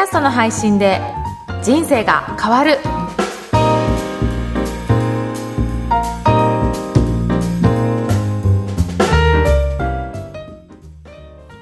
ャストの配信で人生が変わる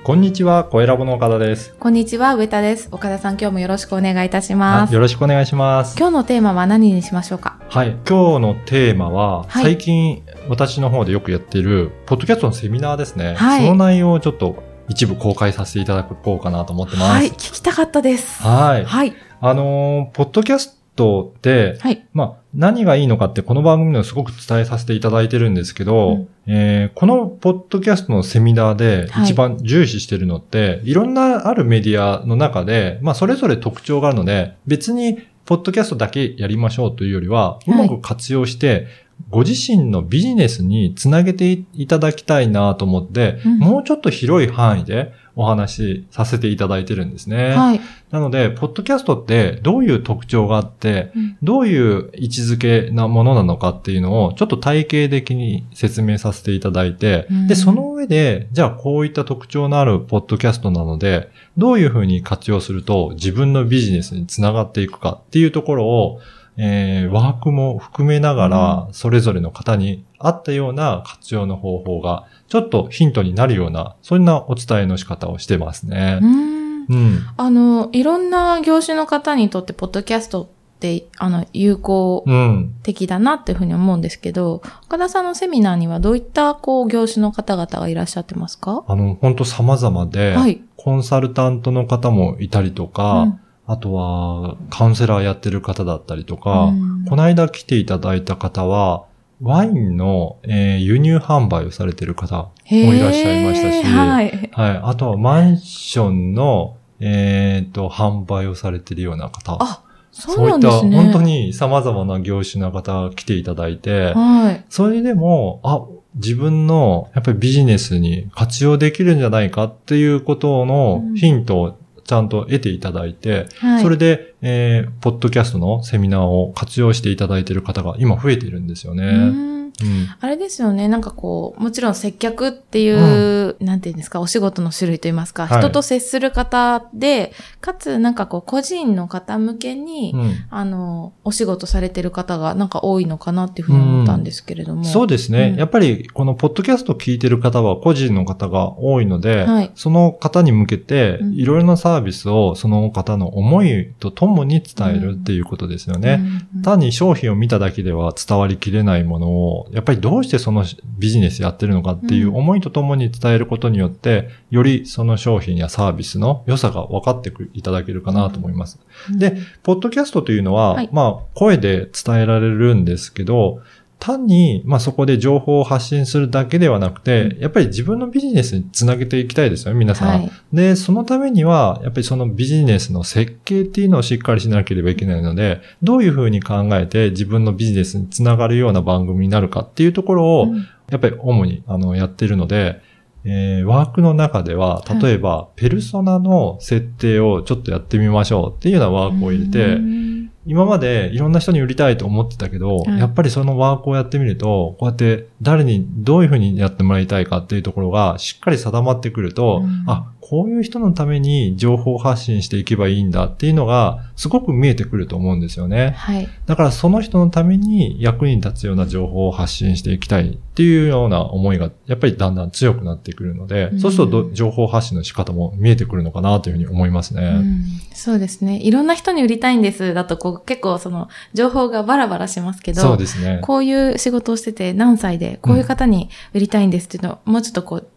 こんにちは、声ラボの岡田です。こんにちは上田です岡田さん今日もよろしくお願いいたしますあよろしくお願いします。今日のテーマは何にしましょうか？はい、今日のテーマは、はい最近私の方でよくやっている、ポッドキャストのセミナーですね。はいその内容をちょっと一部公開させていただこうかなと思ってます。はい聞きたかったです。はい。はい。あのーポッドキャストって、はい。まあ、何がいいのかってこの番組でもすごく伝えさせていただいてるんですけど、うん。えーこのポッドキャストのセミナーではい。一番重視してるのって、い、ろんなあるメディアの中で、まあ、それぞれ特徴があるので、別にポッドキャストだけやりましょうというよりは、うまく活用して、ご自身のビジネスにつなげていただきたいなと思って、うん。もうちょっと広い範囲でお話しさせていただいてるんですね。はい。なので、ポッドキャストってどういう特徴があって、うん。どういう位置づけなものなのかっていうのをちょっと体系的に説明させていただいて、うん。で、その上で、じゃあこういった特徴のあるポッドキャストなので、どういうふうに活用すると自分のビジネスにつながっていくかっていうところを、えーワークも含めながら、それぞれの方に合ったような活用の方法が、ちょっとヒントになるような、そんなお伝えの仕方をしてますねう。んうん。あのいろんな業種の方にとってポッドキャストってあの有効うん。的だなっていうふうに思うんですけど、岡田さんのセミナーにはどういったこう業種の方々がいらっしゃってますか？あの、本当様々で、はい。コンサルタントの方もいたりとか、うんあとはカウンセラーやってる方だったりとか、うんこの間来ていただいた方は、ワインの、えー輸入販売をされてる方もいらっしゃいましたし、はい。はい。あとはマンションの、えっ、と、販売をされてるような方。あ、そうなんですね。そういった本当に様々な業種の方が来ていただいて、はい。それでも、あ、自分のやっぱりビジネスに活用できるんじゃないかっていうことのうんヒントをちゃんと得ていただいて、はい。それで、えー、ポッドキャストのセミナーを活用していただいている方が今増えているんですよね。うん。うんあれですよね。なんかこう、もちろん接客っていう、なんていうんですか、お仕事の種類といいますか、はい。人と接する方で、かつなんかこう、個人の方向けに、うん。あの、お仕事されてる方がなんか多いのかなっていうふうに思ったんですけれども。そうですね、うん。やっぱり、このポッドキャストを聞いてる方は個人の方が多いので、はい。その方に向けてうん、いろいろなサービスをその方の思いとともに伝えるっていうことですよね。うん。単に商品を見ただけでは伝わりきれないものを、やっぱりどうしてそのビジネスやってるのかっていう思いとともに伝えることによって、よりその商品やサービスの良さが分かっていただけるかなと思います。で、ポッドキャストというのは、はい。まあ、声で伝えられるんですけど、単に、まあそこで情報を発信するだけではなくて、うやっぱり自分のビジネスにつなげていきたいですよね、皆さん。はい。で、そのためには、やっぱりそのビジネスの設計っていうのをしっかりしなければいけないので、どういうふうに考えて自分のビジネスにつながるような番組になるかっていうところを、うん。やっぱり主にあのやってるので、えーワークの中では、例えば、ペルソナの設定をちょっとやってみましょうっていうようなワークを入れて、うん今までいろんな人に売りたいと思ってたけど、はいやっぱりそのワークをやってみると、こうやって誰にどういうふうにやってもらいたいかっていうところがしっかり定まってくると、うん。あ、こういう人のために情報発信していけばいいんだっていうのがすごく見えてくると思うんですよね。はい。だからその人のために役に立つような情報を発信していきたいっていうような思いがやっぱりだんだん強くなってくるので、うんそうするとど情報発信の仕方も見えてくるのかなというふうに思いますね。うんそうですね。いろんな人に売りたいんです。だとこう結構その情報がバラバラしますけど、そうですね。こういう仕事をしてて何歳でこういう方に売りたいんですっていうのをもうちょっとこう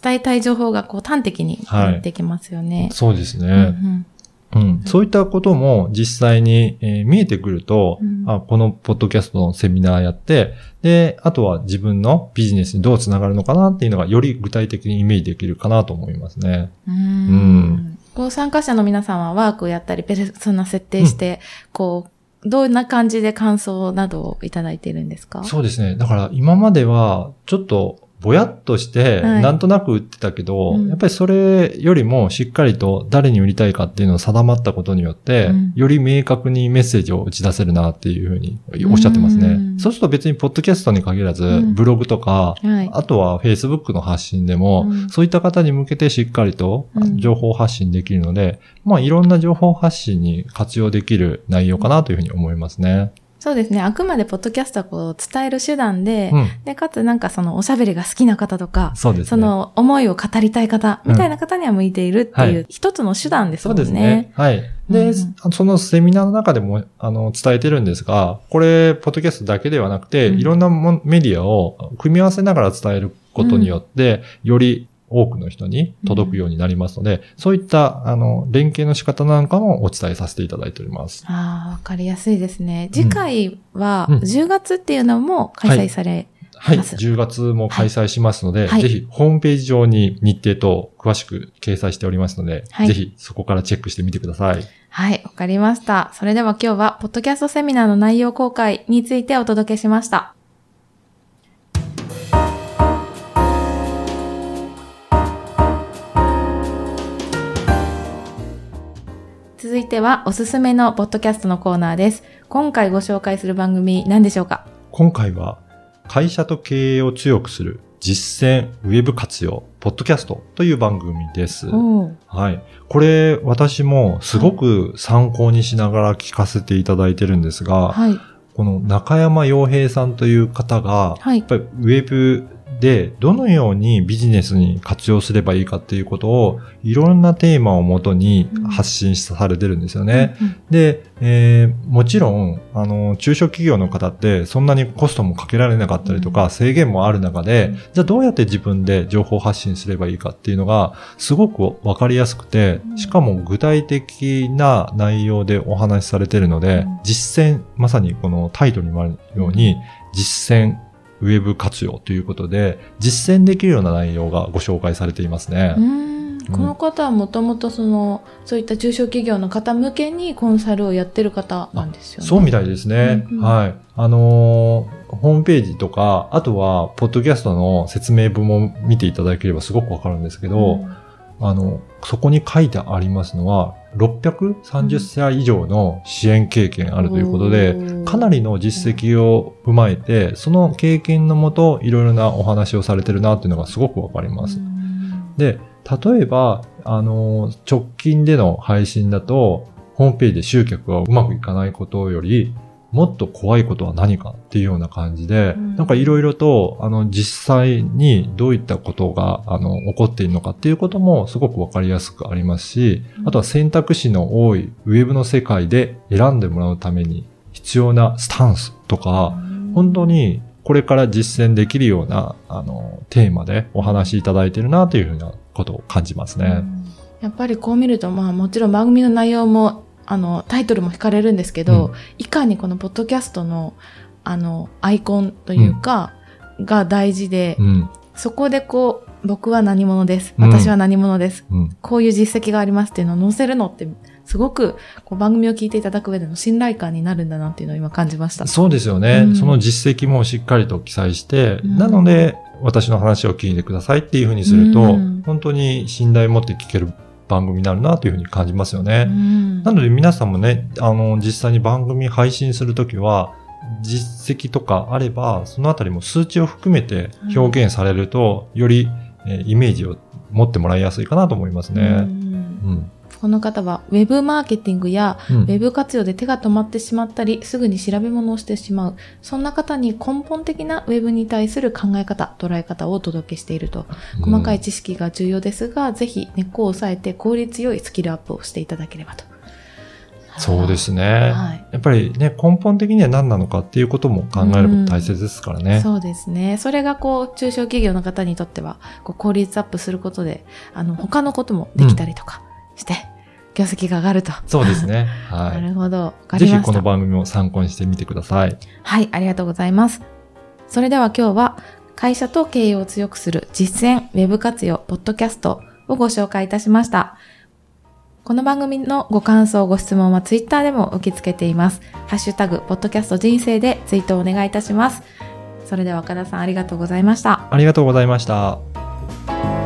伝えたい情報がこう端的にってきますよね。そうですね。うんうんうん、そういったことも実際に、えー見えてくると、うんあ、このポッドキャストのセミナーやって、で、あとは自分のビジネスにどうつながるのかなっていうのがより具体的にイメージできるかなと思いますね。うーんうんこう参加者の皆さんはワークをやったり、ペルソナ設定して、こう、どんな感じで感想などをいただいているんですか？そうですね。だから今まではちょっとぼやっとして、はい。なんとなく売ってたけど、うん。やっぱりそれよりもしっかりと誰に売りたいかっていうのを定まったことによって、うん。より明確にメッセージを打ち出せるなっていうふうにおっしゃってますね。うんそうすると別にポッドキャストに限らず、うん。ブログとか、はい。あとは Facebook の発信でも、うん。そういった方に向けてしっかりとうん。情報発信できるので、まあいろんな情報発信に活用できる内容かなというふうに思いますね。そうですね。あくまでポッドキャストはこう伝える手段で、うん。で、かつなんかそのおしゃべりが好きな方とか、そうですね。その思いを語りたい方みたいな方には向いているってはいいう一つの手段ですそもね。うんですね。はい。で、うんそのセミナーの中でも、あの、伝えてるんですが、これ、ポッドキャストだけではなくて、うんいろんなもメディアを組み合わせながら伝えることによって、より多くの人に届くようになりますので、そういった、あの、連携の仕方なんかもお伝えさせていただいております。ああ、わかりやすいですね。次回はうん10月っていうのも開催され、はい。ます10月も開催しますので、はいぜひ、ホームページ上に日程と詳しく掲載しておりますので、はいぜひそこからチェックしてみてください。はい、わかりました。それでは今日は、ポッドキャストセミナーの内容公開についてお届けしました。続いては、おすすめのポッドキャストのコーナーです。今回ご紹介する番組何でしょうか？今回は会社と経営を強くする実践ウェブ活用ポッドキャストという番組です。はい。これ私もすごく参考にしながら聞かせていただいてるんですが、はい。この中山洋平さんという方が、はいやっぱりウェブでどのようにビジネスに活用すればいいかっていうことをいろんなテーマをもとに発信されてるんですよね。うんうん。で、えーもちろん、あの、中小企業の方ってそんなにコストもかけられなかったりとか、うん。制限もある中で、うん。じゃあどうやって自分で情報発信すればいいかっていうのが、すごくわかりやすくてう、ん。しかも具体的な内容でお話しされてるので、うん。実践、まさにこのタイトルにもあるように、実践ウェブ活用ということで、実践できるような内容がご紹介されていますね。この方はもともとその、そういった中小企業の方向けにコンサルをやってる方なんですよね。そうみたいですね。うんうんはい。あのーホームページとか、あとは、ポッドキャストの説明文も見ていただければすごくわかるんですけど、んあの、そこに書いてありますのは、630歳以上の支援経験あるということで、かなりの実績を踏まえて、その経験のもと、いろいろなお話をされてるなっていうのがすごくわかります。うん。で、例えば、あの、直近での配信だと、ホームページで集客がうまくいかないことより、もっと怖いことは何かっていうような感じで、うん。なんかいろいろと、あの、実際にどういったことが、あの、起こっているのかっていうこともすごくわかりやすくありますし、あとは選択肢の多いウェブの世界で選んでもらうために必要なスタンスとか、本当にこれから実践できるような、あの、テーマでお話しいただいてるなというふうなことを感じますね。やっぱりこう見ると、まあもちろん番組の内容も、あの、タイトルも惹かれるんですけど、うんいかにこのポッドキャストの、あの、アイコンというか、が大事で、うん。そこでこう、僕は何者です。うん私は何者です。うん。こういう実績がありますっていうのを載せるのって、すごくこう番組を聞いていただく上での信頼感になるんだなっていうのを今感じました。そうですよね、うんその実績もしっかりと記載して、うんなので、私の話を聞いてくださいっていうふうにすると、うん本当に信頼を持って聞ける番組になるなというふうに感じますよね。うんなので皆さんもね、あの、実際に番組配信するときは、実績とかあれば、そのあたりも数値を含めて表現されると、より、えーイメージを持ってもらいやすいかなと思いますうね。んうん。この方は、ウェブマーケティングやうんウェブ活用で手が止まってしまったり、すぐに調べ物をしてしまう。そんな方に根本的なウェブに対する考え方、捉え方をお届けしていると。細かい知識が重要ですが、ぜひ根っこを押さえて効率よいスキルアップをしていただければと。そうですね。はいやっぱりね、根本的には何なのかっていうことも考えること大切ですからね。そうですね。それがこう、中小企業の方にとっては、こう効率アップすることで、あの、他のこともできたりとかして、業績が上がると。そうですね。なはるほど。ぜ。ひこの番組も参考にしてみてください。はい、ありがとうございます。それでは今日は、会社と経営を強くする実践、ウェブ活用、ポッドキャストをご紹介いたしました。この番組のご感想、ご質問はツイッターでも受け付けています。ハッシュタグ、ポッドキャスト人生でツイートをお願いいたします。それでは岡田さんありがとうございました。ありがとうございました。